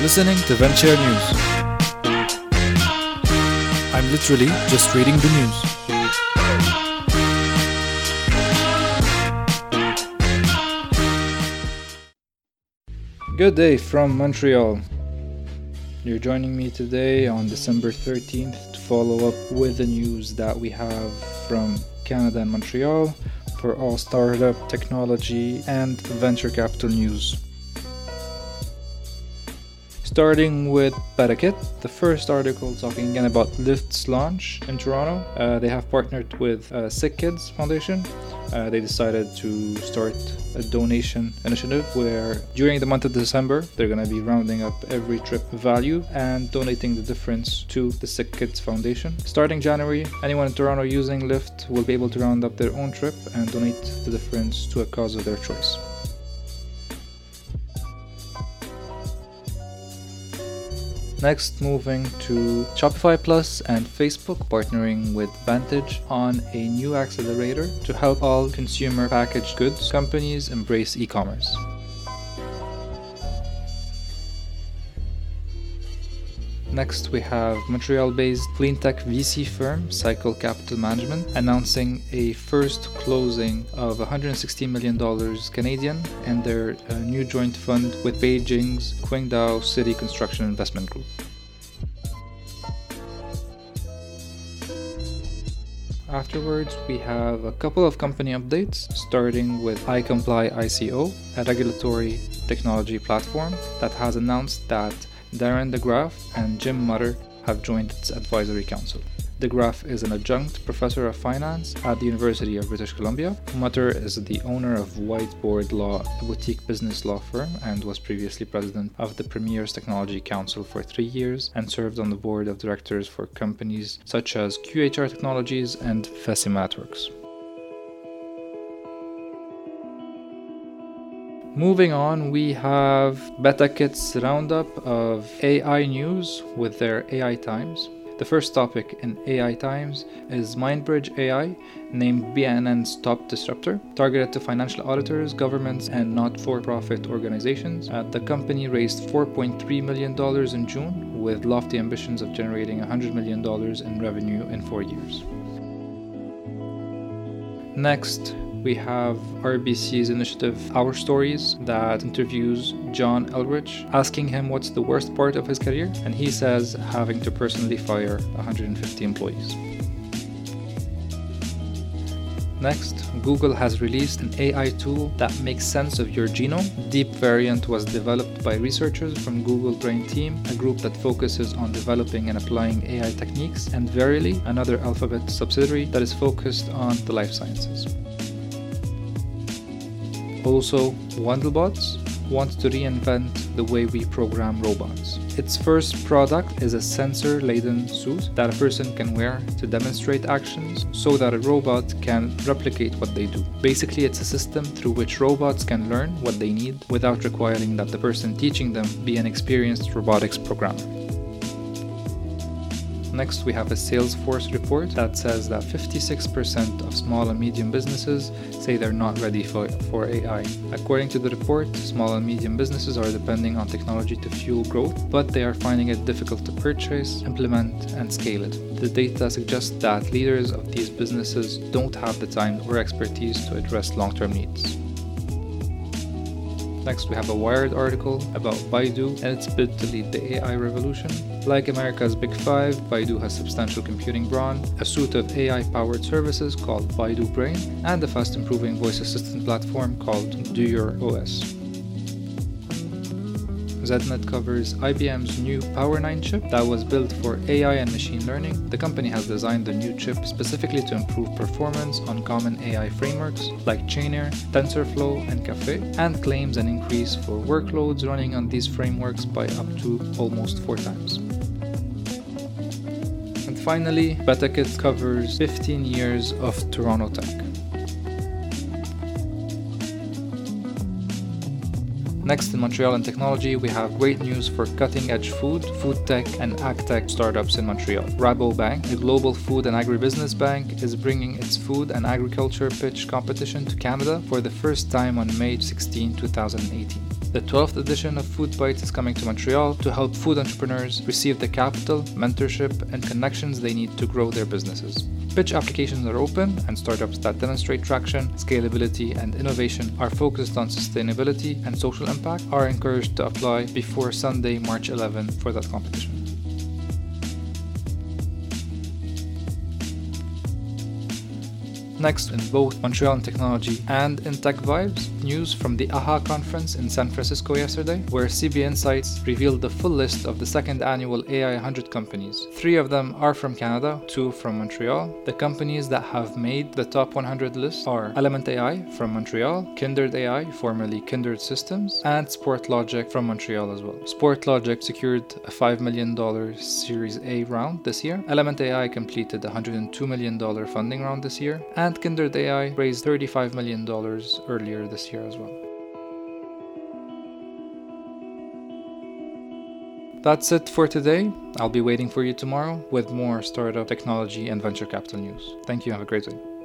listening to Venture News. I'm literally just reading the news. Good day from Montreal. You're joining me today on December 13th to follow up with the news that we have from Canada and Montreal for all startup, technology, and venture capital news. Starting with Betakit, the first article talking again about Lyft's launch in Toronto. Uh, they have partnered with uh, Sick Kids Foundation. Uh, they decided to start a donation initiative where during the month of December they're going to be rounding up every trip value and donating the difference to the Sick Kids Foundation. Starting January, anyone in Toronto using Lyft will be able to round up their own trip and donate the difference to a cause of their choice. Next, moving to Shopify Plus and Facebook partnering with Vantage on a new accelerator to help all consumer packaged goods companies embrace e commerce. Next, we have Montreal based clean tech VC firm Cycle Capital Management announcing a first closing of $116 million Canadian and their uh, new joint fund with Beijing's Qingdao City Construction Investment Group. Afterwards, we have a couple of company updates, starting with iComply ICO, a regulatory technology platform that has announced that Darren DeGraff and Jim Mutter have joined its advisory council. DeGraff is an adjunct professor of finance at the University of British Columbia. Mutter is the owner of Whiteboard Law, a boutique business law firm, and was previously president of the Premier's Technology Council for three years and served on the board of directors for companies such as QHR Technologies and Fesimatworks. Moving on, we have Betakit's roundup of AI news with their AI Times. The first topic in AI Times is MindBridge AI, named BNN's top disruptor, targeted to financial auditors, governments, and not for profit organizations. Uh, the company raised $4.3 million in June, with lofty ambitions of generating $100 million in revenue in four years. Next, we have RBC's initiative Our Stories that interviews John Elrich, asking him what's the worst part of his career, and he says having to personally fire 150 employees. Next, Google has released an AI tool that makes sense of your genome. Deep Variant was developed by researchers from Google Brain Team, a group that focuses on developing and applying AI techniques, and Verily, another Alphabet subsidiary that is focused on the life sciences. Also, Wandelbots wants to reinvent the way we program robots. Its first product is a sensor laden suit that a person can wear to demonstrate actions so that a robot can replicate what they do. Basically, it's a system through which robots can learn what they need without requiring that the person teaching them be an experienced robotics programmer. Next, we have a Salesforce report that says that 56% of small and medium businesses say they're not ready for, for AI. According to the report, small and medium businesses are depending on technology to fuel growth, but they are finding it difficult to purchase, implement, and scale it. The data suggests that leaders of these businesses don't have the time or expertise to address long term needs. Next, we have a Wired article about Baidu and its bid to lead the AI revolution. Like America's Big Five, Baidu has substantial computing brawn, a suite of AI powered services called Baidu Brain, and a fast improving voice assistant platform called DuerOS. ZDNet covers IBM's new Power 9 chip that was built for AI and machine learning. The company has designed the new chip specifically to improve performance on common AI frameworks like Chainer, TensorFlow, and Caffe, and claims an increase for workloads running on these frameworks by up to almost four times. And finally, Betakit covers 15 years of Toronto tech. Next in Montreal and technology, we have great news for cutting edge food, food tech, and ag tech startups in Montreal. Rabobank, a global food and agribusiness bank, is bringing its food and agriculture pitch competition to Canada for the first time on May 16, 2018. The 12th edition of FoodBytes is coming to Montreal to help food entrepreneurs receive the capital, mentorship, and connections they need to grow their businesses. Pitch applications are open, and startups that demonstrate traction, scalability, and innovation are focused on sustainability and social impact are encouraged to apply before Sunday, March 11 for that competition. Next, in both Montreal and Technology and in Tech Vibes, news from the AHA conference in San Francisco yesterday, where CB Insights revealed the full list of the second annual AI 100 companies. Three of them are from Canada, two from Montreal. The companies that have made the top 100 list are Element AI from Montreal, Kindred AI, formerly Kindred Systems, and Sportlogiq from Montreal as well. Sportlogiq secured a $5 million Series A round this year. Element AI completed a $102 million funding round this year, and and Kindred AI raised $35 million earlier this year as well. That's it for today. I'll be waiting for you tomorrow with more startup technology and venture capital news. Thank you. Have a great day.